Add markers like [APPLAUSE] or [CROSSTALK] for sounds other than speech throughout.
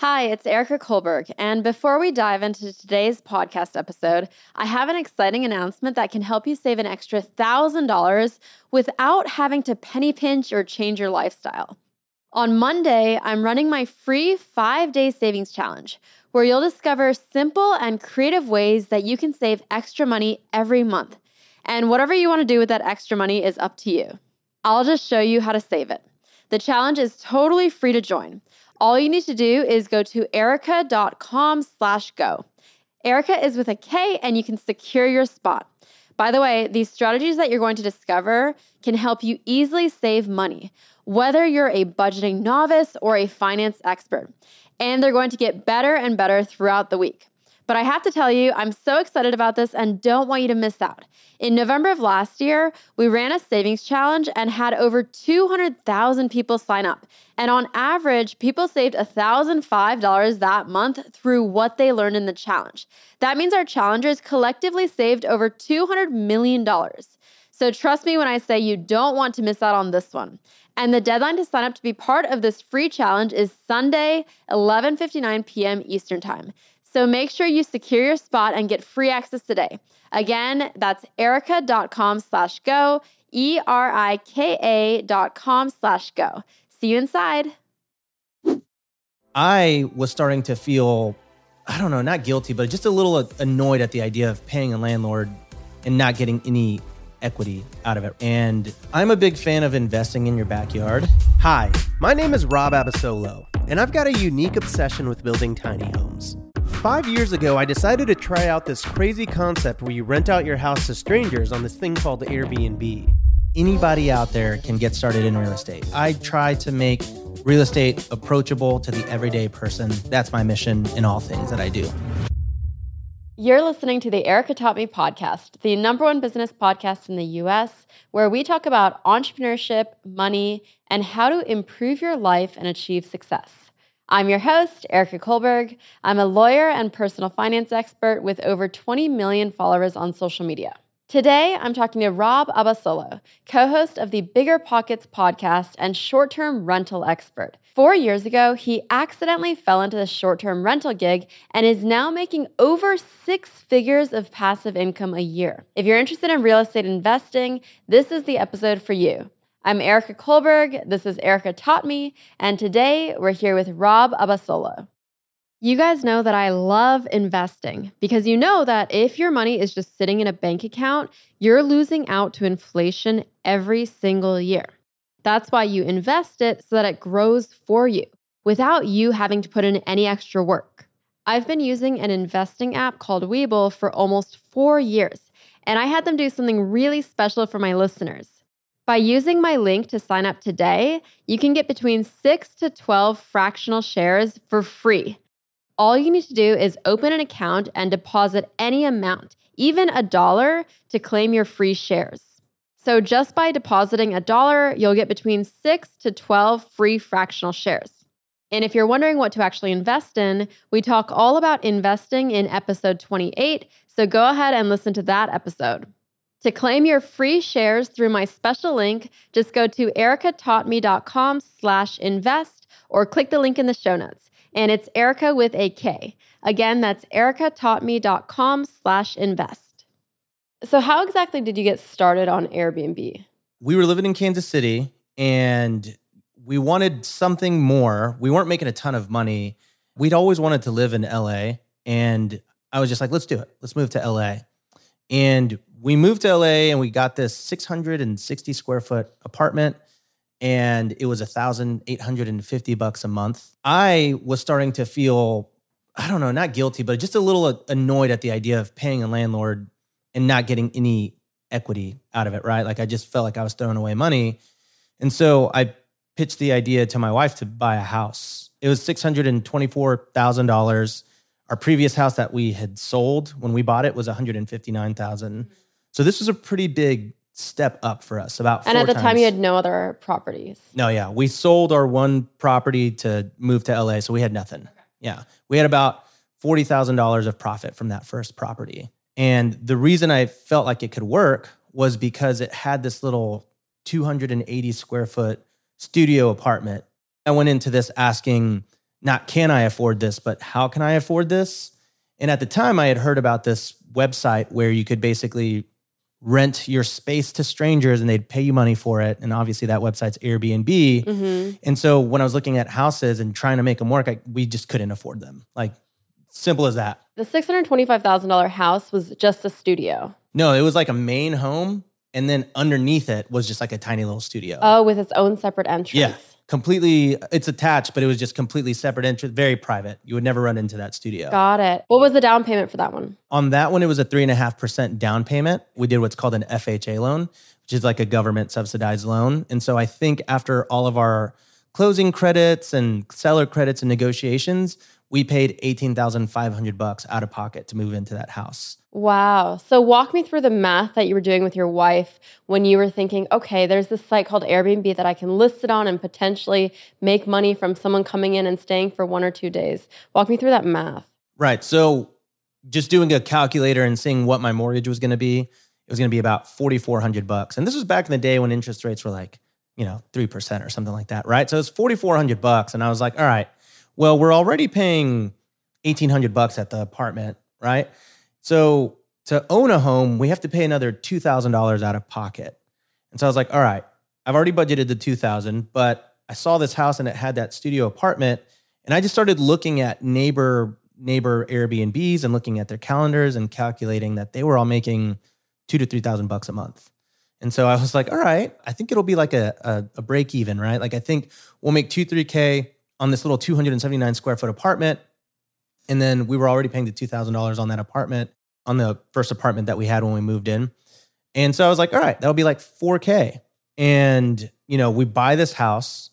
Hi, it's Erika Kullberg. And before we dive into today's podcast episode, I have an exciting announcement that can help you save an extra $1,000 without having to penny pinch or change your lifestyle. On Monday, I'm running my free five day savings challenge, where you'll discover simple and creative ways that you can save extra money every month. And whatever you want to do with that extra money is up to you. I'll just show you how to save it. The challenge is totally free to join. All you need to do is go to erika.com slash go. Erika is with a K and you can secure your spot. By the way, these strategies that you're going to discover can help you easily save money, whether you're a budgeting novice or a finance expert. And they're going to get better and better throughout the week. But I have to tell you, I'm so excited about this and don't want you to miss out. In November of last year, we ran a savings challenge and had over 200,000 people sign up. And on average, people saved $1,005 that month through what they learned in the challenge. That means our challengers collectively saved over $200 million. So trust me when I say you don't want to miss out on this one. And the deadline to sign up to be part of this free challenge is Sunday, 11:59 p.m. Eastern Time. So make sure you secure your spot and get free access today. Again, that's erika.com slash go, E-R-I-K-A dot com slash go. See you inside. I was starting to feel, I don't know, not guilty, but just a little uh, annoyed at the idea of paying a landlord and not getting any equity out of it. And I'm a big fan of investing in your backyard. Hi, my name is Rob Abasolo, and I've got a unique obsession with building tiny homes. Five years ago, I decided to try out this crazy concept where you rent out your house to strangers on this thing called Airbnb. Anybody out there can get started in real estate. I try to make real estate approachable to the everyday person. That's my mission in all things that I do. You're listening to the Erika Taught Me podcast, the number one business podcast in the US, where we talk about entrepreneurship, money, and how to improve your life and achieve success. I'm your host, Erika Kullberg. I'm a lawyer and personal finance expert with over 20 million followers on social media. Today, I'm talking to Rob Abasolo, co host of the Bigger Pockets podcast and short term rental expert. Four years ago, he accidentally fell into the short term rental gig and is now making over six figures of passive income a year. If you're interested in real estate investing, this is the episode for you. I'm Erika Kullberg. This is Erika Taught Me. And today we're here with Rob Abasolo. You guys know that I love investing because you know that if your money is just sitting in a bank account, you're losing out to inflation every single year. That's why you invest it so that it grows for you without you having to put in any extra work. I've been using an investing app called Webull for almost four years, and I had them do something really special for my listeners. By using my link to sign up today, you can get between 6 to 12 fractional shares for free. All you need to do is open an account and deposit any amount, even a dollar, to claim your free shares. So just by depositing a dollar, you'll get between 6 to 12 free fractional shares. And if you're wondering what to actually invest in, we talk all about investing in episode 28, so go ahead and listen to that episode. To claim your free shares through my special link, just go to erikataughtme.com slash invest or click the link in the show notes. And it's Erika with a K. Again, that's erikataughtme.com slash invest. So how exactly did you get started on Airbnb? We were living in Kansas City and we wanted something more. We weren't making a ton of money. We'd always wanted to live in LA. And I was just like, let's do it. Let's move to LA. And we moved to LA and we got this 660 square foot apartment and it was 1850 bucks a month. I was starting to feel I don't know, not guilty, but just a little uh, annoyed at the idea of paying a landlord and not getting any equity out of it, right? Like I just felt like I was throwing away money. And so I pitched the idea to my wife to buy a house. It was $624,000 our previous house that we had sold when we bought it was 159,000. So this was a pretty big step up for us. About and at the times. time, you had no other properties. No, yeah, we sold our one property to move to LA, so we had nothing. Yeah, we had about forty thousand dollars of profit from that first property, and the reason I felt like it could work was because it had this little 280 square foot studio apartment. I went into this asking not can I afford this, but how can I afford this? And at the time, I had heard about this website where you could basically rent your space to strangers and they'd pay you money for it. And obviously, that website's Airbnb. Mm-hmm. And so when I was looking at houses and trying to make them work, I, we just couldn't afford them. Like, simple as that. The $625,000 house was just a studio. No, it was like a main home. And then underneath it was just like a tiny little studio. Oh, with its own separate entrance. Yeah. Completely, it's attached, but it was just completely separate entrance, very private. You would never run into that studio. Got it. What was the down payment for that one? On that one, it was a three and a half percent down payment. We did what's called an FHA loan, which is like a government subsidized loan. And so I think after all of our closing credits and seller credits and negotiations, we paid eighteen thousand five hundred bucks out of pocket to move into that house. Wow. So walk me through the math that you were doing with your wife when you were thinking, okay, there's this site called Airbnb that I can list it on and potentially make money from someone coming in and staying for one or two days. Walk me through that math. Right. So just doing a calculator and seeing what my mortgage was going to be, it was going to be about 4400 bucks. And this was back in the day when interest rates were like, you know, 3% or something like that, right? So it's 4400 bucks and I was like, all right, well, we're already paying 1800 bucks at the apartment, right? So to own a home, we have to pay another $2000 out of pocket. And so I was like, all right, I've already budgeted the 2000, but I saw this house and it had that studio apartment and I just started looking at neighbor neighbor Airbnbs and looking at their calendars and calculating that they were all making two to three thousand bucks a month. And so I was like, all right, I think it'll be like a, a, a break even, right? Like I think we'll make two, three K on this little 279 square foot apartment. And then we were already paying the $2,000 on that apartment, on the first apartment that we had when we moved in. And so I was like, all right, that'll be like 4K. And, you know, we buy this house,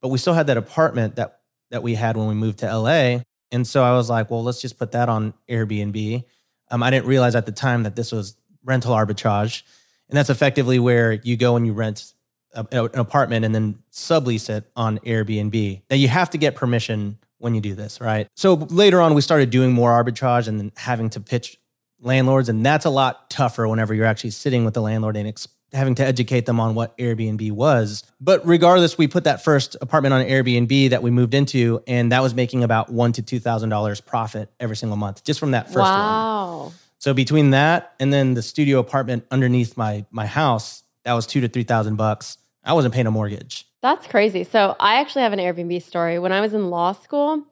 but we still had that apartment that that we had when we moved to LA. And so I was like, well, let's just put that on Airbnb. Um, I didn't realize at the time that this was rental arbitrage. And that's effectively where you go and you rent a, an apartment and then sublease it on Airbnb. Now you have to get permission when you do this, right? So later on, we started doing more arbitrage and then having to pitch landlords. And that's a lot tougher whenever you're actually sitting with the landlord and ex- having to educate them on what Airbnb was. But regardless, we put that first apartment on Airbnb that we moved into, and that was making about one to two thousand dollars profit every single month just from that first one. wow. So between that and then the studio apartment underneath my my house, that was two to three thousand bucks. I wasn't paying a mortgage. That's crazy. So I actually have an Airbnb story. When I was in law school,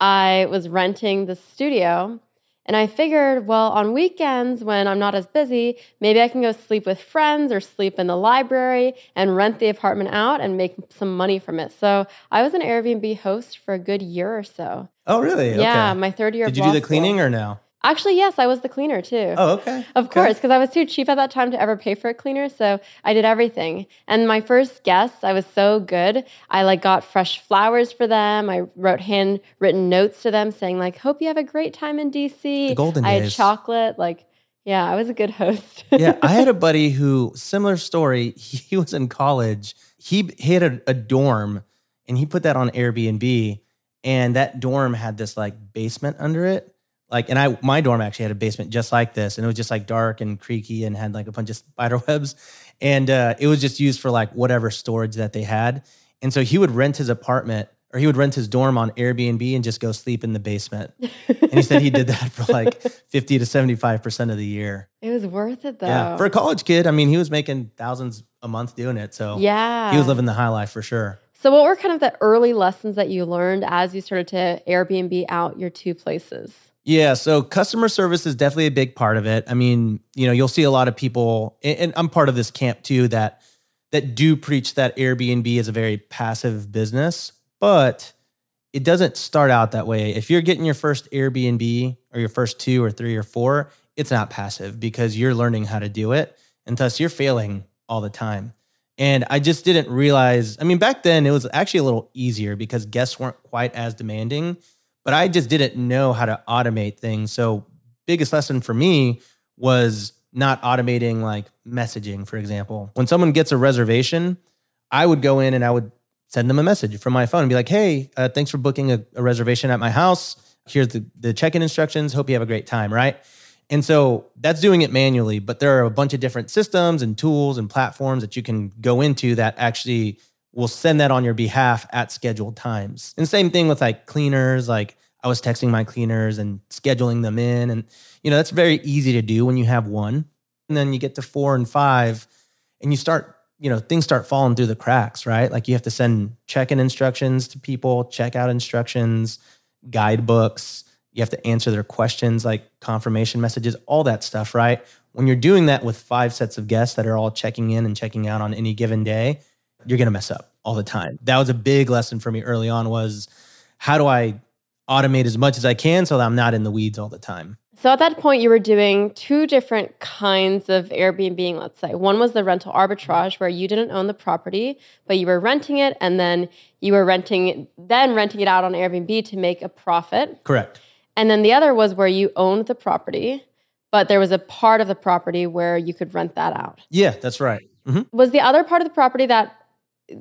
I was renting the studio and I figured, well, on weekends when I'm not as busy, maybe I can go sleep with friends or sleep in the library and rent the apartment out and make some money from it. So I was an Airbnb host for a good year or so. Oh, really? Yeah, Okay. my third year. Did you do the school. cleaning or no? Actually, yes, I was the cleaner too. Oh, okay. Of Okay. course, because I was too cheap at that time to ever pay for a cleaner, so I did everything. And my first guests, I was so good. I like got fresh flowers for them. I wrote handwritten notes to them saying like, "Hope you have a great time in DC." The golden I had chocolate. Like, yeah, I was a good host. [LAUGHS] yeah, I had a buddy who similar story. He was in college. He he had a, a dorm, and he put that on Airbnb, and that dorm had this like basement under it. Like, and I my dorm actually had a basement just like this, and it was just like dark and creaky, and had like a bunch of spider [LAUGHS] webs, and uh, it was just used for like whatever storage that they had. And so he would rent his apartment or he would rent his dorm on Airbnb and just go sleep in the basement. And he said he did that for like [LAUGHS] 50 to 75% of the year. it was worth it though. Yeah. For a college kid, I mean, he was making thousands a month doing it. So yeah. he was living the high life for sure. So, what were kind of the early lessons that you learned as you started to Airbnb out your two places? Yeah. So customer service is definitely a big part of it. I mean, you know, you'll see a lot of people, and I'm part of this camp too, that that do preach that Airbnb is a very passive business, but it doesn't start out that way. If you're getting your first Airbnb or your first two or three or four, it's not passive because you're learning how to do it. And thus you're failing all the time. And I just didn't realize, I mean, back then it was actually a little easier because guests weren't quite as demanding, but I just didn't know how to automate things. So, biggest lesson for me was not automating like messaging, for example. When someone gets a reservation, I would go in and I would send them a message from my phone and be like, hey, uh, thanks for booking a, a reservation at my house. Here's the, the check in instructions. Hope you have a great time, right? And so that's doing it manually, but there are a bunch of different systems and tools and platforms that you can go into that actually will send that on your behalf at scheduled times. And same thing with like cleaners, like I was texting my cleaners and scheduling them in. And, you know, that's very easy to do when you have one. And then you get to four and five and you start, you know, things start falling through the cracks, right? Like you have to send check in instructions to people, check out instructions, guidebooks. You have to answer their questions like confirmation messages, all that stuff, right? When you're doing that with five sets of guests that are all checking in and checking out on any given day, you're going to mess up all the time. That was a big lesson for me early on was how do I automate as much as I can so that I'm not in the weeds all the time. So at that point, you were doing two different kinds of Airbnb, let's say. One was the rental arbitrage, where you didn't own the property, but you were renting it, and then you were renting, then renting it out on Airbnb to make a profit. Correct. And then the other was where you owned the property, but there was a part of the property where you could rent that out. Yeah, that's right. Mm-hmm. Was the other part of the property that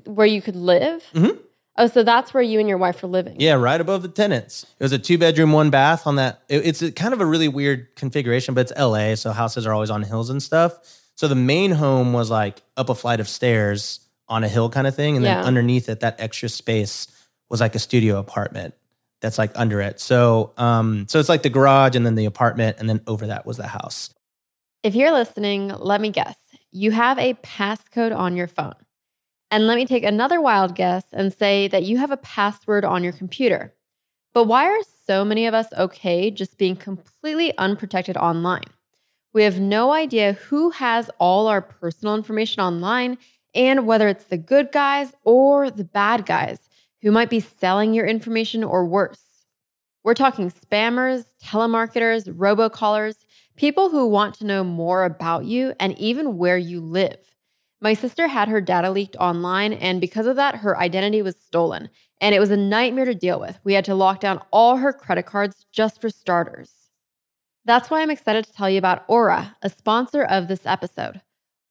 where you could live? Mm-hmm. Oh, so that's where you and your wife were living. Yeah, right above the tenants. It was a two bedroom, one bath on that. It, it's a, kind of a really weird configuration, but it's LA, so houses are always on hills and stuff. So the main home was like up a flight of stairs on a hill kind of thing, and then yeah. underneath it, that extra space was like a studio apartment that's like under it. So, um, so it's like the garage, and then the apartment, and then over that was the house. If you're listening, let me guess. You have a passcode on your phone. And let me take another wild guess and say that you have a password on your computer. But why are so many of us okay just being completely unprotected online? We have no idea who has all our personal information online and whether it's the good guys or the bad guys who might be selling your information or worse. We're talking spammers, telemarketers, robocallers, people who want to know more about you and even where you live. My sister had her data leaked online, and because of that, her identity was stolen. And it was a nightmare to deal with. We had to lock down all her credit cards just for starters. That's why I'm excited to tell you about Aura, a sponsor of this episode.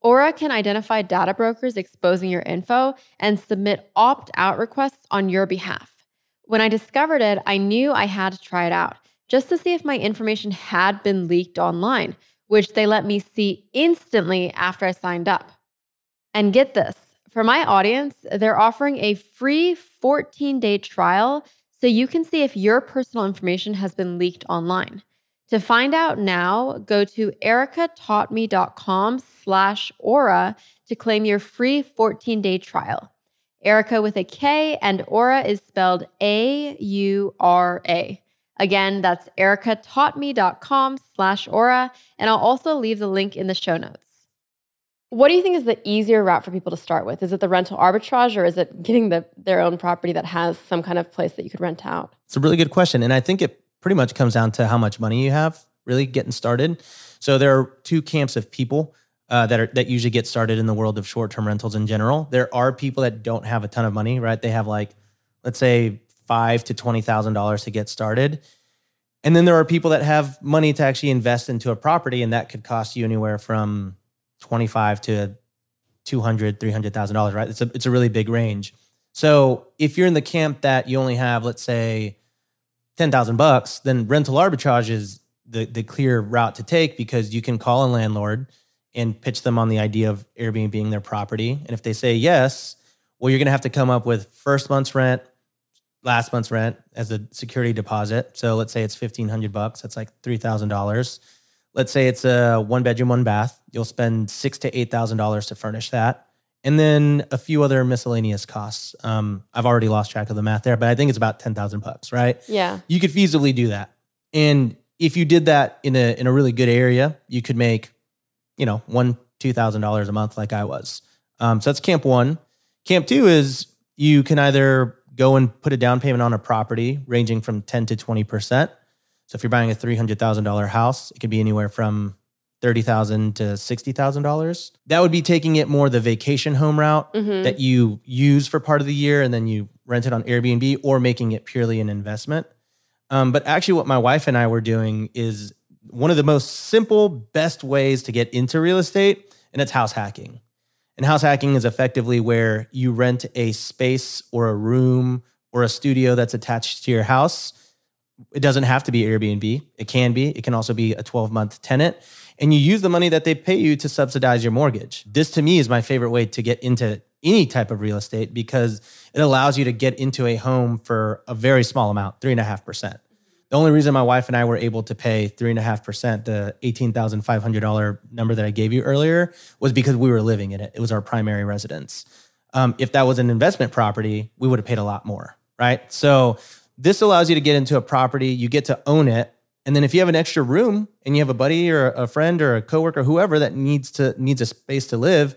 Aura can identify data brokers exposing your info and submit opt out requests on your behalf. When I discovered it, I knew I had to try it out just to see if my information had been leaked online, which they let me see instantly after I signed up. And get this for my audience, they're offering a free 14 day trial so you can see if your personal information has been leaked online. To find out now, go to erikataughtme.com slash aura to claim your free 14 day trial. Erika with a K and aura is spelled A U R A. Again, that's erikataughtme.com slash aura. And I'll also leave the link in the show notes. What do you think is the easier route for people to start with? Is it the rental arbitrage or is it getting the, their own property that has some kind of place that you could rent out? It's a really good question. And I think it pretty much comes down to how much money you have really getting started. So there are two camps of people uh, that are that usually get started in the world of short-term rentals in general. There are people that don't have a ton of money, right? They have like, let's say five to twenty thousand dollars to get started. And then there are people that have money to actually invest into a property, and that could cost you anywhere from 25 to 200 300000 dollars right? It's a, it's a really big range. So if you're in the camp that you only have let's say 10000 bucks then rental arbitrage is the, the clear route to take because you can call a landlord and pitch them on the idea of airbnb being their property. And if they say yes well you're going to have to come up with first month's rent last month's rent as a security deposit. So let's say it's 1500 bucks that's like $3000 let's say it's a one bedroom, one bath. You'll spend six to eight thousand dollars to furnish that, and then a few other miscellaneous costs. Um, I've already lost track of the math there, but I think it's about ten thousand bucks, right? Yeah, you could feasibly do that, and if you did that in a in a really good area, you could make, you know, one two thousand dollars a month, like I was. Um, so that's camp one. Camp two is you can either go and put a down payment on a property ranging from ten to twenty percent so if you're buying a three hundred thousand dollar house, it could be anywhere from thirty thousand to sixty thousand dollars. That would be taking it more the vacation home route mm-hmm. that you use for part of the year and then you rent it on Airbnb, or making it purely an investment. Um, but actually, what my wife and I were doing is one of the most simple, best ways to get into real estate, and it's house hacking. And house hacking is effectively where you rent a space or a room or a studio that's attached to your house it doesn't have to be Airbnb. It can be. It can also be a 12 month tenant. And you use the money that they pay you to subsidize your mortgage. This to me is my favorite way to get into any type of real estate because it allows you to get into a home for a very small amount, three and a half percent. The only reason my wife and I were able to pay three and a half percent, the eighteen thousand five hundred dollar number that I gave you earlier, was because we were living in it. It was our primary residence. Um, if that was an investment property, we would have paid a lot more, right? So this allows you to get into a property, you get to own it, and then if you have an extra room and you have a buddy or a friend or a coworker, whoever that needs to needs a space to live,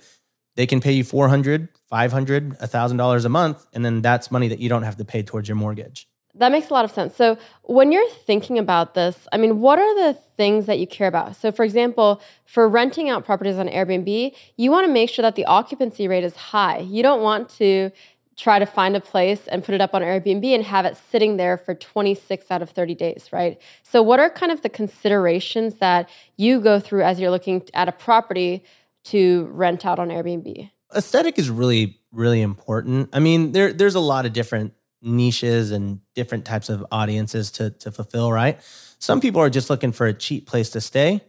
they can pay you 400, 500, $1000 a month and then that's money that you don't have to pay towards your mortgage. That makes a lot of sense. So, when you're thinking about this, I mean, what are the things that you care about? So, for example, for renting out properties on Airbnb, you want to make sure that the occupancy rate is high. You don't want to try to find a place and put it up on Airbnb and have it sitting there for 26 out of 30 days, right? So, what are kind of the considerations that you go through as you're looking at a property to rent out on Airbnb? Aesthetic is really, really important. I mean, there, there's a lot of different niches and different types of audiences to, to fulfill, right? Some people are just looking for a cheap place to stay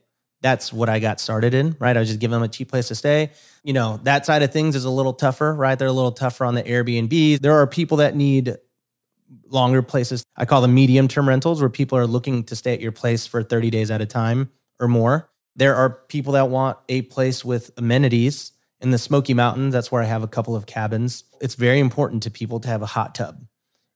that's what I got started in, right? I was just giving them a cheap place to stay. You know, that side of things is a little tougher, right? They're a little tougher on the Airbnb. There are people that need longer places. I call them medium term rentals where people are looking to stay at your place for 30 days at a time or more. There are people that want a place with amenities in the Smoky Mountains. That's where I have a couple of cabins. It's very important to people to have a hot tub.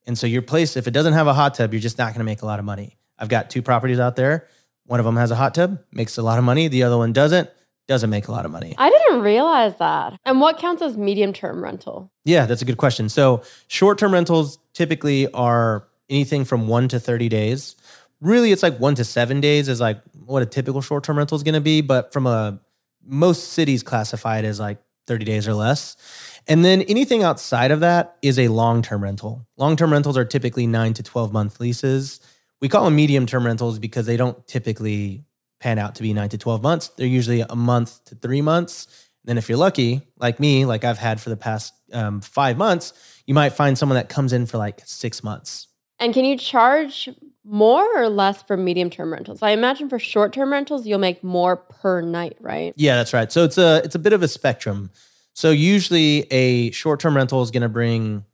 And so your place, if it doesn't have a hot tub, you're just not going to make a lot of money. I've got two properties out there one of them has a hot tub, makes a lot of money. The other one doesn't, doesn't make a lot of money. I didn't realize that. And what counts as medium term rental? Yeah, that's a good question. So, short term rentals typically are anything from one to 30 days. Really, it's like one to seven days is like what a typical short term rental is going to be. But from a most cities classify it as like 30 days or less. And then anything outside of that is a long term rental. Long term rentals are typically nine to 12 month leases. We call them medium term rentals because they don't typically pan out to be nine to 12 months. They're usually a month to three months. then, if you're lucky, like me, like I've had for the past um, five months, you might find someone that comes in for like six months. And can you charge more or less for medium term rentals? I imagine for short term rentals, you'll make more per night, right? Yeah, that's right. So it's a it's a bit of a spectrum. So usually a short term rental is going to bring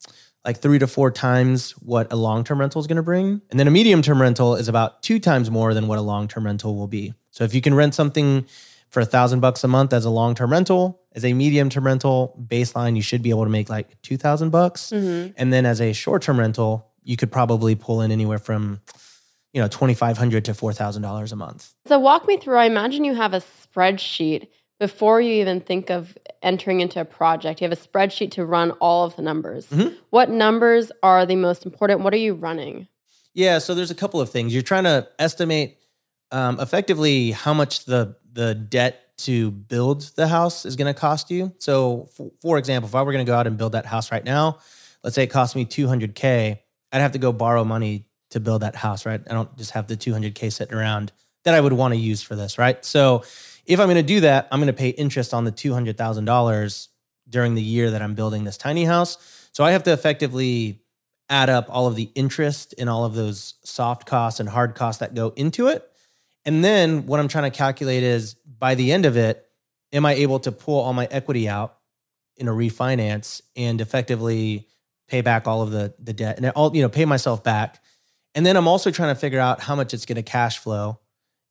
like three to four times what a long term rental is going to bring. And then a medium term rental is about two times more than what a long term rental will be. So if you can rent something for a thousand bucks a month as a long term rental, as a medium term rental baseline, you should be able to make like two thousand bucks. Mm-hmm. And then as a short term rental, you could probably pull in anywhere from you know twenty five hundred to four thousand dollars a month. So walk me through. I imagine you have a spreadsheet before you even think of entering into a project, you have a spreadsheet to run all of the numbers. Mm-hmm. What numbers are the most important? What are you running? Yeah, so there's a couple of things. You're trying to estimate um, effectively how much the the debt to build the house is going to cost you. So, for, for example, if I were going to go out and build that house right now, let's say it cost me 200k, I'd have to go borrow money to build that house, right? I don't just have the 200k sitting around that I would want to use for this, right? So if I'm going to do that, I'm going to pay interest on the $200,000 during the year that I'm building this tiny house. So I have to effectively add up all of the interest and all of those soft costs and hard costs that go into it. And then what I'm trying to calculate is by the end of it, am I able to pull all my equity out in a refinance and effectively pay back all of the the debt and all you know pay myself back. And then I'm also trying to figure out how much it's going to cash flow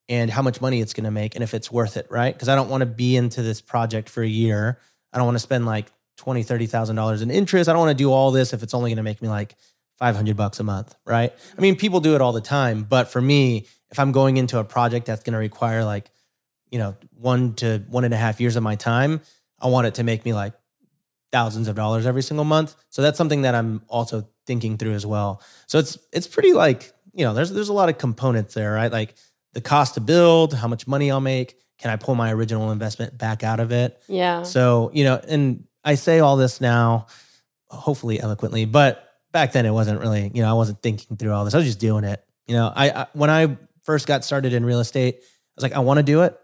and how much money it's going to make and if it's worth it, right? Because I don't want to be into this project for a year. I don't want to spend like twenty, thirty thousand dollars in interest. I don't want to do all this if it's only going to make me like five hundred bucks a month, right? I mean, people do it all the time, but for me, if I'm going into a project that's going to require like, you know, one to one and a half years of my time, I want it to make me like thousands of dollars every single month. So that's something that I'm also thinking through as well. So it's it's pretty like you know, there's there's a lot of components there, right? Like the cost to build, how much money I'll make. Can I pull my original investment back out of it? Yeah. So, you know, and I say all this now, hopefully eloquently, but back then it wasn't really, you know, I wasn't thinking through all this. I was just doing it. You know, I, I when I first got started in real estate, I was like, I want to do it.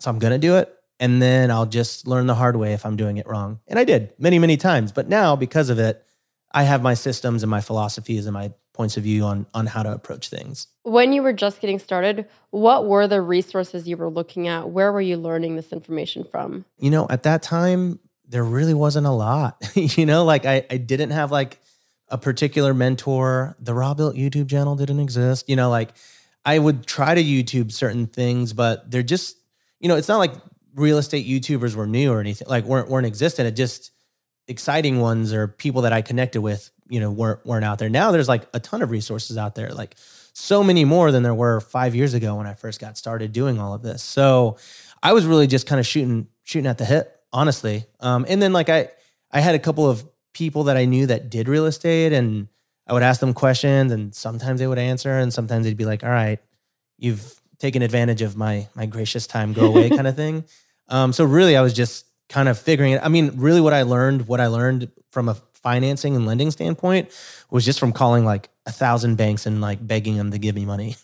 So I'm going to do it. And then I'll just learn the hard way if I'm doing it wrong. And I did many, many times. But now, because of it, I have my systems and my philosophies and my points of view on on how to approach things. When you were just getting started, what were the resources you were looking at? Where were you learning this information from? You know, at that time there really wasn't a lot. [LAUGHS] you know, like I, I didn't have like a particular mentor. The Robuilt YouTube channel didn't exist. You know, like I would try to YouTube certain things, but they're just, you know, it's not like real estate YouTubers were new or anything, like weren't weren't existent. It just exciting ones or people that I connected with, you know, weren't weren't out there. Now there's like a ton of resources out there, like so many more than there were five years ago when I first got started doing all of this. So I was really just kind of shooting shooting at the hip, honestly. Um, and then like I I had a couple of people that I knew that did real estate and I would ask them questions and sometimes they would answer and sometimes they'd be like, all right, you've taken advantage of my my gracious time, go away [LAUGHS] kind of thing. Um, so really I was just kind of figuring it. I mean, really what I learned, what I learned from a financing and lending standpoint was just from calling like a thousand banks and like begging them to give me money.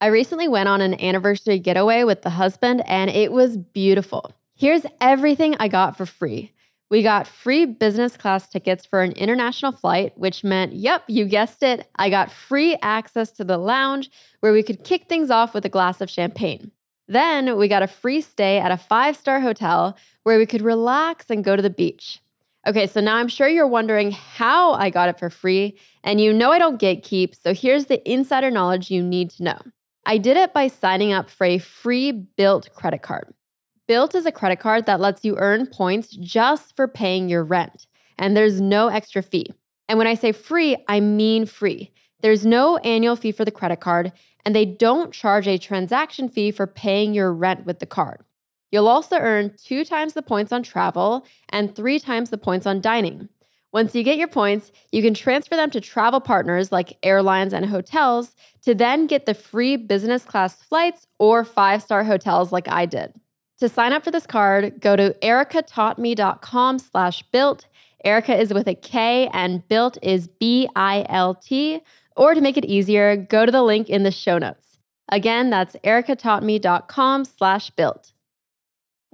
I recently went on an anniversary getaway with the husband and it was beautiful. Here's everything I got for free. We got free business class tickets for an international flight, which meant, yep, you guessed it, I got free access to the lounge where we could kick things off with a glass of champagne. Then we got a free stay at a five star hotel where we could relax and go to the beach. Okay, so now I'm sure you're wondering how I got it for free, and you know I don't gatekeep, so here's the insider knowledge you need to know. I did it by signing up for a free Bilt credit card. Bilt is a credit card that lets you earn points just for paying your rent, and there's no extra fee. And when I say free, I mean free. There's no annual fee for the credit card, and they don't charge a transaction fee for paying your rent with the card. You'll also earn two times the points on travel and three times the points on dining. Once you get your points, you can transfer them to travel partners like airlines and hotels to then get the free business class flights or five star hotels like I did. To sign up for this card, go to erikataughtme.com slash bilt. Erika is with a K and Bilt is B-I-L-T. Or to make it easier, go to the link in the show notes. Again, that's erikataughtme.com slash bilt.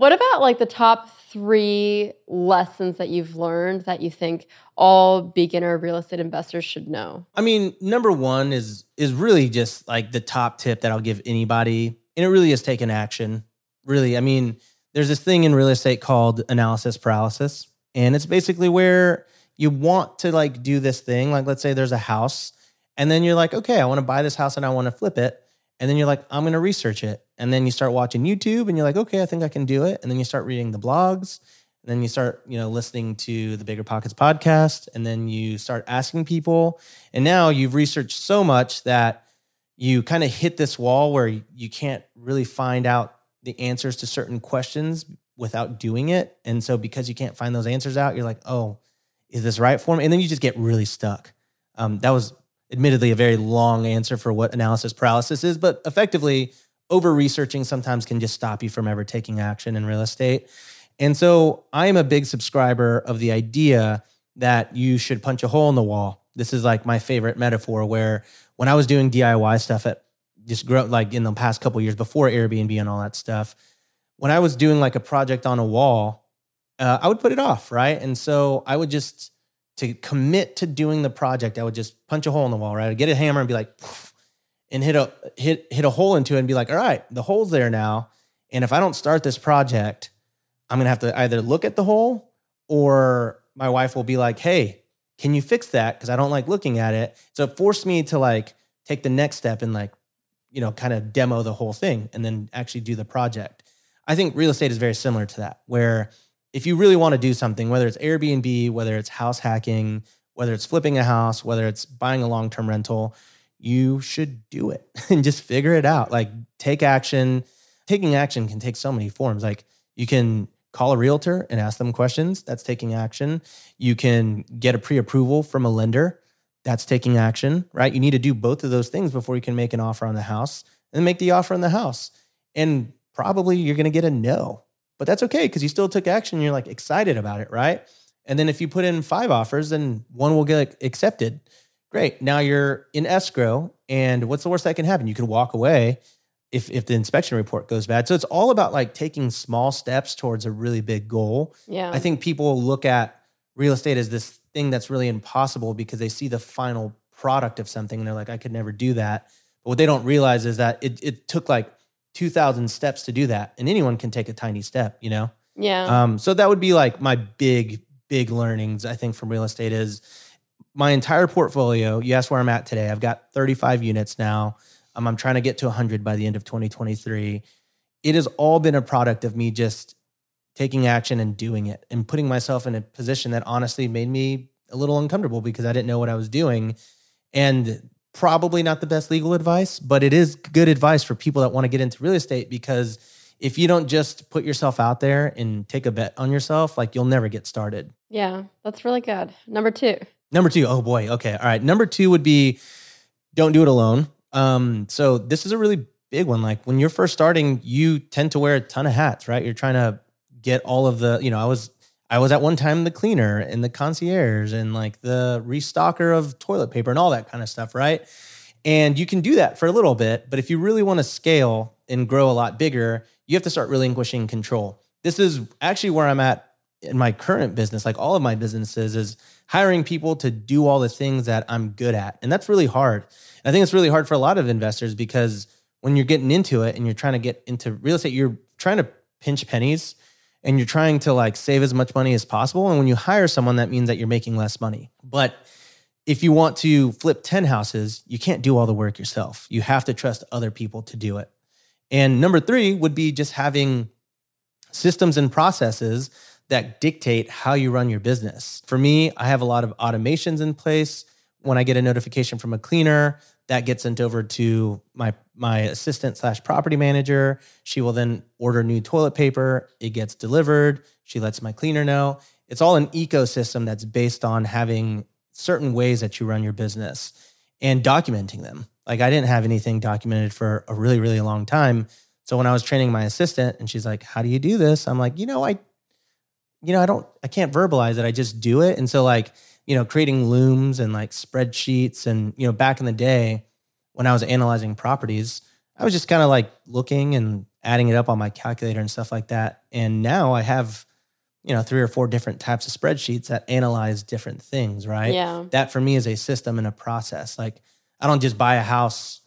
What about like the top three lessons that you've learned that you think all beginner real estate investors should know? I mean, number one is is really just like the top tip that I'll give anybody, and it really is taking action really. I mean, there's this thing in real estate called analysis paralysis. And it's basically where you want to like do this thing. Like, let's say there's a house, and then you're like, okay, I want to buy this house and I want to flip it. And then you're like, I'm going to research it. And then you start watching YouTube and you're like, okay, I think I can do it. And then you start reading the blogs. And then you start, you know, listening to the Bigger Pockets podcast. And then you start asking people. And now you've researched so much that you kind of hit this wall where you can't really find out the answers to certain questions without doing it. And so because you can't find those answers out, you're like, oh, is this right for me? And then you just get really stuck. Um, that was admittedly a very long answer for what analysis paralysis is, but effectively, over researching sometimes can just stop you from ever taking action in real estate. And so I am a big subscriber of the idea that you should punch a hole in the wall. This is like my favorite metaphor where when I was doing DIY stuff at just grow like in the past couple years before Airbnb and all that stuff. When I was doing like a project on a wall, uh, I would put it off, right? And so I would just to commit to doing the project, I would just punch a hole in the wall, right? I'd get a hammer and be like, and hit a hit hit a hole into it and be like, all right, the hole's there now. And if I don't start this project, I'm gonna have to either look at the hole or my wife will be like, hey, can you fix that? Because I don't like looking at it. So it forced me to like take the next step and like you know, kind of demo the whole thing and then actually do the project. I think real estate is very similar to that, where if you really want to do something, whether it's Airbnb, whether it's house hacking, whether it's flipping a house, whether it's buying a long term rental, you should do it [LAUGHS] and just figure it out. Like take action. Taking action can take so many forms. Like you can call a realtor and ask them questions. That's taking action. You can get a pre approval from a lender that's taking action, right? You need to do both of those things before you can make an offer on the house and make the offer on the house. And probably you're going to get a no, but that's okay because you still took action. you're like excited about it, right? And then if you put in five offers, then one will get accepted. Great. Now you're in escrow. And what's the worst that can happen? You could walk away if, if the inspection report goes bad. So it's all about like taking small steps towards a really big goal. Yeah. I think people look at real estate as this thing that's really impossible because they see the final product of something and they're like, I could never do that. But what they don't realize is that it, it took like 2,000 steps to do that. And anyone can take a tiny step, you know? Yeah. Um, so that would be like my big, big learnings, I think, from real estate is my entire portfolio. You asked where I'm at today. I've got 35 units now. Um, I'm trying to get to 100 by the end of 2023. It has all been a product of me just taking action and doing it and putting myself in a position that honestly made me a little uncomfortable because I didn't know what I was doing. And probably not the best legal advice, but it is good advice for people that want to get into real estate because if you don't just put yourself out there and take a bet on yourself, like you'll never get started. Yeah, that's really good. Number two. Number two, oh boy, okay, all right. Number two would be don't do it alone. Um, so this is a really big one. Like when you're first starting, you tend to wear a ton of hats, right? You're trying to get all of the, you know, I was I was at one time the cleaner and the concierge and like the restocker of toilet paper and all that kind of stuff, right? And you can do that for a little bit, but if you really want to scale and grow a lot bigger, you have to start relinquishing control. This is actually where I'm at in my current business, like all of my businesses, is hiring people to do all the things that I'm good at. And that's really hard. And I think it's really hard for a lot of investors because when you're getting into it and you're trying to get into real estate, you're trying to pinch pennies and you're trying to like save as much money as possible. And when you hire someone, that means that you're making less money. But if you want to flip 10 houses, you can't do all the work yourself. You have to trust other people to do it. And number three would be just having systems and processes that dictate how you run your business. For me, I have a lot of automations in place. When I get a notification from a cleaner, that gets sent over to my my assistant slash property manager. She will then order new toilet paper. It gets delivered. She lets my cleaner know. It's all an ecosystem that's based on having certain ways that you run your business and documenting them. Like I didn't have anything documented for a really, really long time. So when I was training my assistant and she's like, How do you do this? I'm like, you know, I, you know, I don't, I can't verbalize it. I just do it. And so like, you know, creating looms and like spreadsheets and, you know, back in the day when I was analyzing properties, I was just kind of like looking and adding it up on my calculator and stuff like that. And now I have, you know, three or four different types of spreadsheets that analyze different things, right? Yeah. That for me is a system and a process. Like I don't just buy a house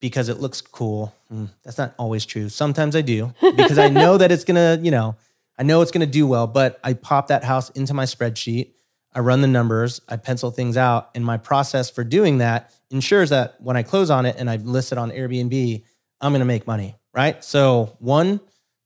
because it looks cool. Mm, that's not always true. Sometimes I do because I know [LAUGHS] that it's going to, you know, I know it's going to do well, but I pop that house into my spreadsheet. I run the numbers, I pencil things out, and my process for doing that ensures that when I close on it and I list it on Airbnb, I'm going to make money, right? So, one,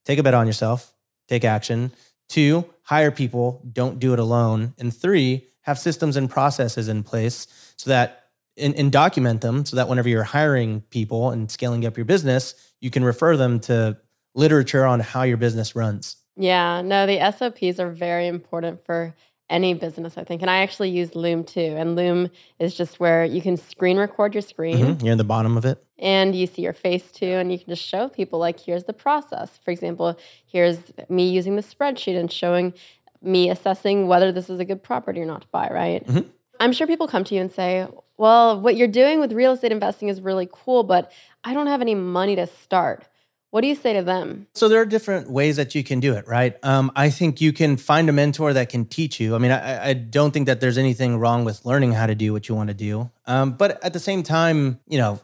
take a bet on yourself, take action. Two, hire people, don't do it alone. And three, have systems and processes in place so that and, and, document them so that whenever you're hiring people and scaling up your business, you can refer them to literature on how your business runs. Yeah, no, the SOPs are very important for any business, I think. And I actually use Loom too. And Loom is just where you can screen record your screen. Mm-hmm. You're in the bottom of it. And you see your face too. And you can just show people, like, here's the process. For example, here's me using the spreadsheet and showing me assessing whether this is a good property or not to buy, right? Mm-hmm. I'm sure people come to you and say, well, what you're doing with real estate investing is really cool, but I don't have any money to start. What do you say to them? So there are different ways that you can do it, right? Um, I think you can find a mentor that can teach you. I mean, I, I, don't think that there's anything wrong with learning how to do what you want to do. Um, but at the same time, you know,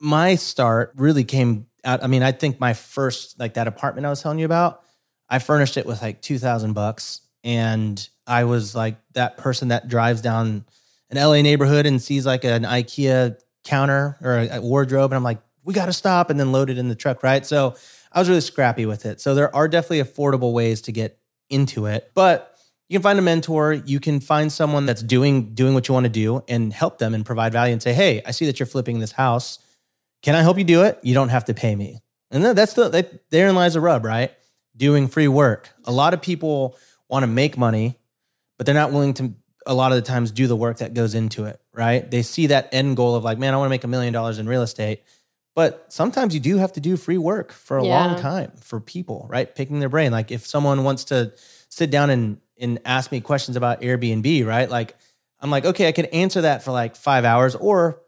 my start really came out. I mean, I think my first, like that apartment I was telling you about, I furnished it with like 2000 bucks. And I was like that person that drives down an LA neighborhood and sees like an IKEA counter or a wardrobe. And I'm like, we got to stop and then load it in the truck, right? So I was really scrappy with it. So there are definitely affordable ways to get into it, but you can find a mentor. You can find someone that's doing doing what you want to do and help them and provide value and say, "Hey, I see that you're flipping this house. Can I help you do it? You don't have to pay me." And that's the that, therein lies the rub, right? Doing free work. A lot of people want to make money, but they're not willing to a lot of the times do the work that goes into it, right? They see that end goal of like, man, I want to make a million dollars in real estate. But sometimes you do have to do free work for a yeah. long time for people, right? Picking their brain. Like if someone wants to sit down and and ask me questions about Airbnb, right? Like I'm like, okay, I could answer that for like five hours, or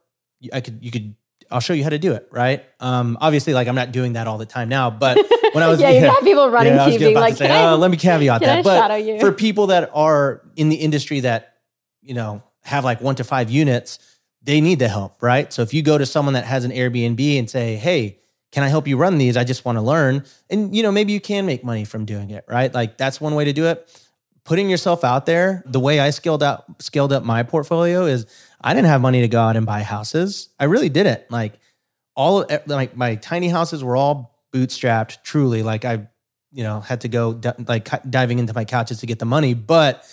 I could you could I'll show you how to do it, right? Um, obviously, like I'm not doing that all the time now, but [LAUGHS] when I was yeah, you [LAUGHS] got people running yeah, TV like, say, oh, let me caveat that. But for people that are in the industry that you know have like one to five units, they need the help, right? So if you go to someone that has an Airbnb and say, hey, can I help you run these? I just want to learn. And you know, maybe you can make money from doing it, right? Like that's one way to do it. Putting yourself out there, the way I scaled out scaled up my portfolio is I didn't have money to go out and buy houses. I really didn't. Like all of like my tiny houses were all bootstrapped, truly. Like I, you know, had to go like diving into my couches to get the money, but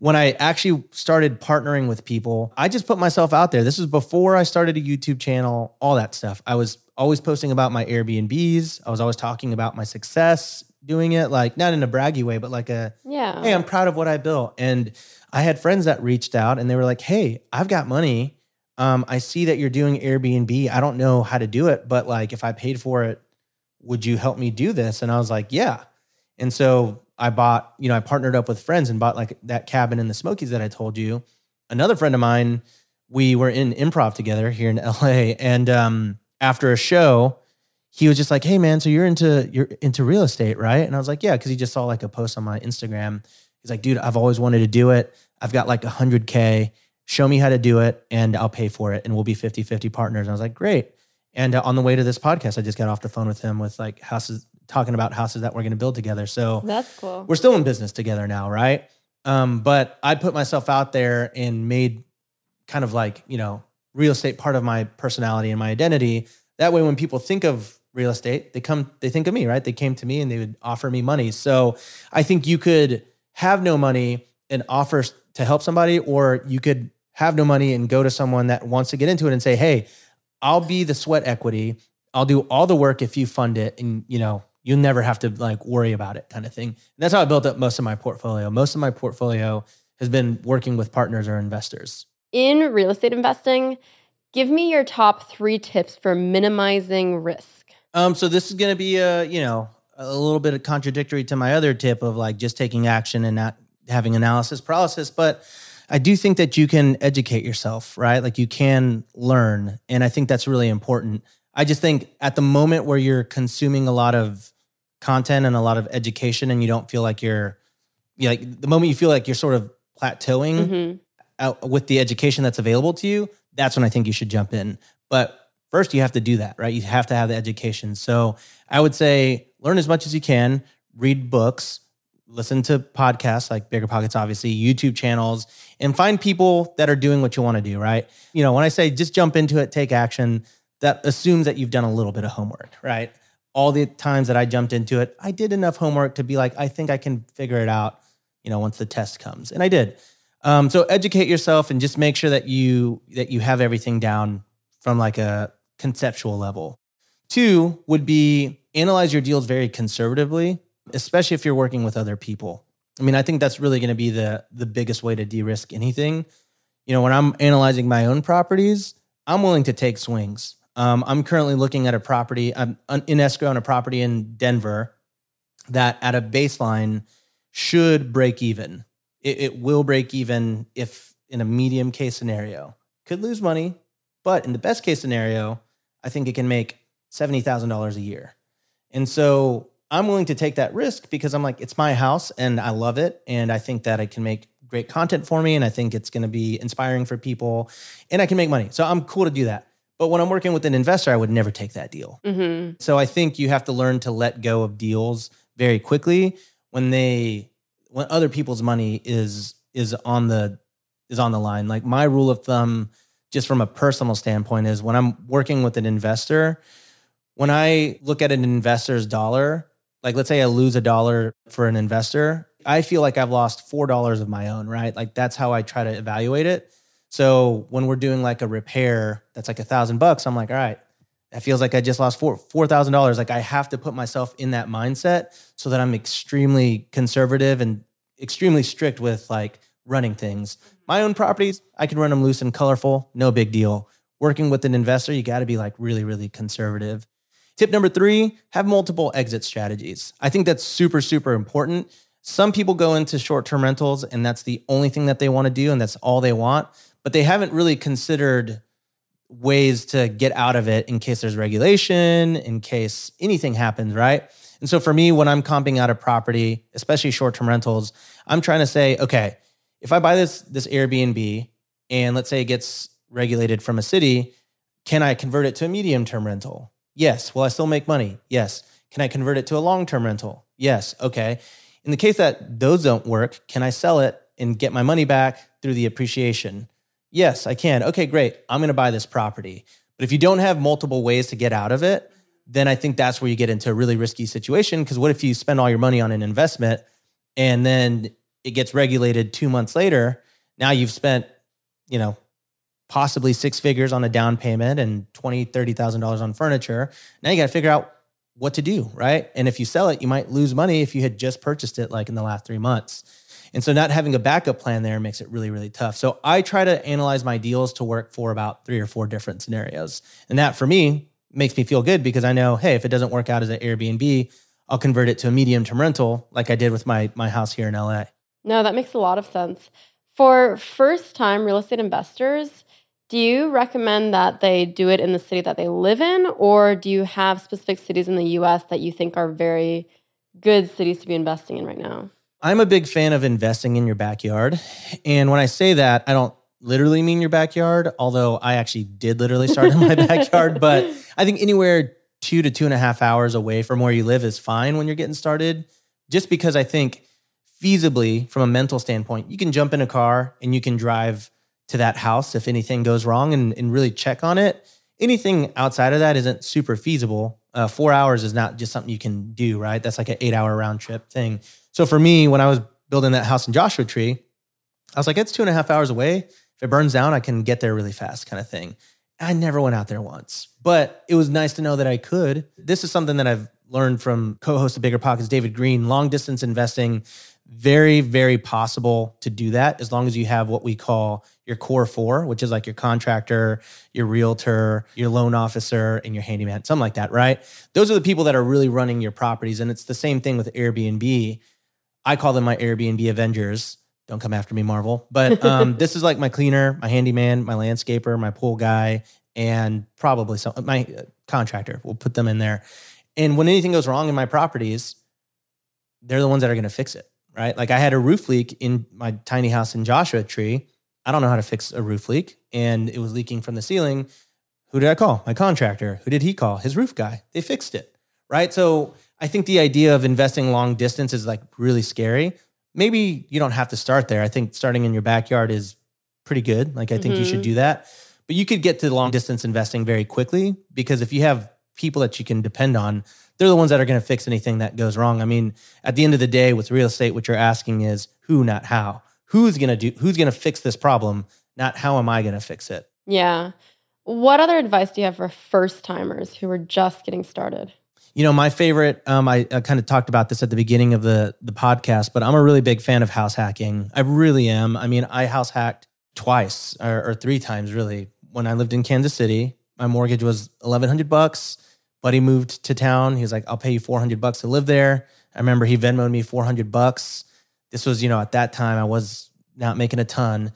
when I actually started partnering with people, I just put myself out there. This was before I started a YouTube channel, all that stuff. I was always posting about my Airbnbs. I was always talking about my success doing it, like not in a braggy way, but like a, yeah, hey, I'm proud of what I built. And I had friends that reached out and they were like, hey, I've got money. Um, I see that you're doing Airbnb. I don't know how to do it, but like if I paid for it, would you help me do this? And I was like, yeah. And so I bought, you know, I partnered up with friends and bought like that cabin in the Smokies that I told you. Another friend of mine, we were in improv together here in [LAUGHS] LA. And um, after a show, he was just like, "Hey man, so you're into you're into real estate, right?" And I was like, "Yeah," because he just saw like a post on my Instagram. He's like, "Dude, I've always wanted to do it. I've got like a hundred k. Show me how to do it, and I'll pay for it, and we'll be 50-50 partners." And I was like, "Great." And uh, on the way to this podcast, I just got off the phone with him with like houses talking about houses that we're going to build together. So that's cool. We're still in business together now, right? Um, but I put myself out there and made kind of like, you know, real estate part of my personality and my identity. That way, when people think of real estate, they come, they think of me, right? They came to me and they would offer me money. So I think you could have no money and offer to help somebody, or you could have no money and go to someone that wants to get into it and say, Hey, I'll be the sweat equity. I'll do all the work if you fund it. And, you know, you'll never have to like worry about it kind of thing. And that's how I built up most of my portfolio. Most of my portfolio has been working with partners or investors. In real estate investing, give me your top three tips for minimizing risk. Um, so this is going to be a you know a little bit of contradictory to my other tip of like just taking action and not having analysis paralysis, but I do think that you can educate yourself, right? Like you can learn, and I think that's really important. I just think at the moment where you're consuming a lot of content and a lot of education and you don't feel like you're, you like the moment you feel like you're sort of plateauing mm-hmm. out with the education that's available to you, that's when I think you should jump in. But first you have to do that, right? You have to have the education. So I would say learn as much as you can, read books, listen to podcasts like BiggerPockets, obviously, YouTube channels, and find people that are doing what you want to do, right? You know, when I say just jump into it, take action, that assumes that you've done a little bit of homework, right? All the times that I jumped into it, I did enough homework to be like, I think I can figure it out, you know, once the test comes. And I did. Um, so educate yourself and just make sure that you that you have everything down from like a conceptual level. Two would be analyze your deals very conservatively, especially if you're working with other people. I mean, I think that's really going to be the the biggest way to de-risk anything. You know, when I'm analyzing my own properties, I'm willing to take swings. Um, I'm currently looking at a property. I'm in escrow on a property in Denver that, at a baseline, should break even. It, it will break even if in a medium case scenario. Could lose money, but in the best case scenario, I think it can make seventy thousand dollars a year. And so I'm willing to take that risk because I'm like, it's my house and I love it, and I think that I can make great content for me, and I think it's going to be inspiring for people, and I can make money. So I'm cool to do that. But when I'm working with an investor, I would never take that deal. Mm-hmm. So I think you have to learn to let go of deals very quickly when they when other people's money is is on the is on the line. Like my rule of thumb, just from a personal standpoint, is when I'm working with an investor, when I look at an investor's dollar, like let's say I lose a dollar for an investor, I feel like I've lost four dollars of my own, right? Like that's how I try to evaluate it. So when we're doing like a repair that's like a thousand bucks, I'm like, all right, that feels like I just lost four four thousand dollars. Like I have to put myself in that mindset so that I'm extremely conservative and extremely strict with like running things. Mm-hmm. My own properties, I can run them loose and colorful, no big deal. Working with an investor, you got to be like really, really conservative. Tip number three, have multiple exit strategies. I think that's super, super important. Some people go into short term rentals and that's the only thing that they want to do and that's all they want but they haven't really considered ways to get out of it in case there's regulation, in case anything happens, right? And so for me, when I'm comping out a property, especially short-term rentals, I'm trying to say, okay, if I buy this this Airbnb and let's say it gets regulated from a city, can I convert it to a medium-term rental? Yes. Will I still make money? Yes. Can I convert it to a long term rental? Yes. Okay. In the case that those don't work, can I sell it and get my money back through the appreciation? Yes, I can. Okay, great. I'm going to buy this property. But if you don't have multiple ways to get out of it, then I think that's where you get into a really risky situation. Because what if you spend all your money on an investment and then it gets regulated two months later? Now you've spent, you know, possibly six figures on a down payment and twenty, thirty thousand dollars on furniture. Now you got to figure out what to do, right? And if you sell it, you might lose money if you had just purchased it like in the last three months. And so not having a backup plan there makes it really, really tough. So I try to analyze my deals to work for about three or four different scenarios. And that for me makes me feel good because I know, hey, if it doesn't work out as an Airbnb, I'll convert it to a medium term rental like I did with my my house here in LA. No, that makes a lot of sense. For first time real estate investors, do you recommend that they do it in the city that they live in, or do you have specific cities in the US that you think are very good cities to be investing in right now? I'm a big fan of investing in your backyard. And when I say that, I don't literally mean your backyard, although I actually did literally start in my [LAUGHS] backyard. But I think anywhere two to two and a half hours away from where you live is fine when you're getting started. Just because I think feasibly, from a mental standpoint, you can jump in a car and you can drive to that house if anything goes wrong and, and really check on it. Anything outside of that isn't super feasible. Uh, four hours is not just something you can do, right? That's like an eight hour round trip thing. So for me, when I was building that house in Joshua Tree, I was like, it's two and a half hours away. If it burns down, I can get there really fast, kind of thing. I never went out there once, but it was nice to know that I could. This is something that I've learned from co-host of BiggerPockets, David Greene, Long distance investing, very, very possible to do that as long as you have what we call your core four, which is like your contractor, your realtor, your loan officer, and your handyman, something like that, right? Those are the people that are really running your properties. And it's the same thing with Airbnb. I call them my Airbnb Avengers. Don't come after me, Marvel. But um, [LAUGHS] this is like my cleaner, my handyman, my landscaper, my pool guy, and probably some my uh, contractor. We'll put them in there. And when anything goes wrong in my properties, they're the ones that are going to fix it, right? Like I had a roof leak in my tiny house in Joshua Tree. I don't know how to fix a roof leak, and it was leaking from the ceiling. Who did I call? My contractor. Who did he call? His roof guy. They fixed it, right? So I think the idea of investing long distance is like really scary. Maybe you don't have to start there. I think starting in your backyard is pretty good. Like I think mm-hmm. you should mm-hmm. do that. But you could get to long distance investing very quickly because if you have people that you can depend on, they're the ones that are going to fix anything that goes wrong. I mean, at the end of the day with real estate what you're asking is who not how. Who's going to do who's going to fix this problem, not how am I going to fix it? Yeah. What other advice do you have for first timers who are just getting started? You know, my favorite, um, I, I kind of talked about this at the beginning of the, the podcast, but I'm a really big fan of house hacking. I really am. I mean, I house hacked twice or, or three times really. When I lived in Kansas City, my mortgage was 1100 bucks. Buddy moved to town. He was like, I'll pay you 400 bucks to live there. I remember he Venmoed me 400 bucks. This was, you know, at that time I was not making a ton.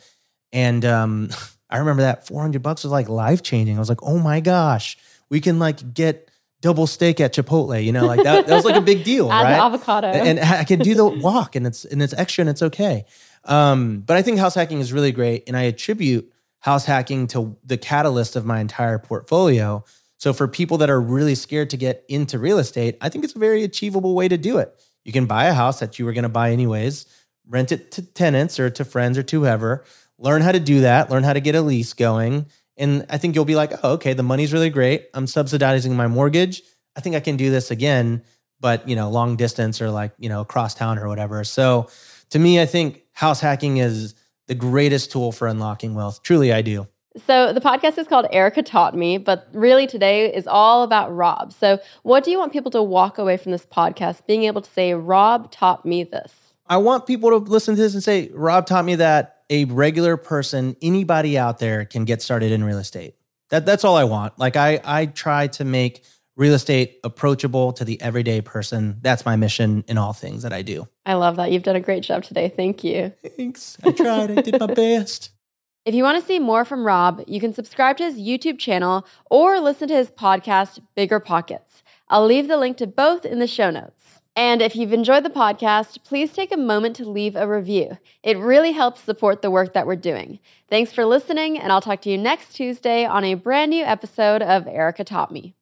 And um, [LAUGHS] I remember that 400 bucks was like life changing. I was like, oh my gosh, we can like get double steak at Chipotle. You know, like that, that was like a big [LAUGHS] deal, Add right? avocado, and I can do the walk, and it's and it's extra, and it's okay. Um, but I think house hacking is really great, and I attribute house hacking to the catalyst of my entire portfolio. So for people that are really scared to get into real estate, I think it's a very achievable way to do it. You can buy a house that you were going to buy anyways, rent it to tenants or to friends or to whoever. Learn how to do that. Learn how to get a lease going and I think you'll be like, oh, okay, the money's really great. I'm subsidizing my mortgage. I think I can do this again, but you know, long distance or like, you know, across town or whatever. So to me, I think house hacking is the greatest tool for unlocking wealth. Truly, I do. So the podcast is called Erika Taught Me, but really today is all about Rob. So what do you want people to walk away from this podcast being able to say, Rob taught me this? I want people to listen to this and say, Rob taught me that a regular person, anybody out there can get started in real estate. That that's all I want. Like I I try to make real estate approachable to the everyday person. That's my mission in all things that I do. I love that. You've done a great job today. Thank you. Thanks. I tried. I did my best. If you want to see more from Rob, you can subscribe to his YouTube channel or listen to his podcast, BiggerPockets. I'll leave the link to both in the show notes. And if you've enjoyed the podcast, please take a moment to leave a review. It really helps support the work that we're doing. Thanks for listening, and I'll talk to you next Tuesday on a brand new episode of Erika Taught Me.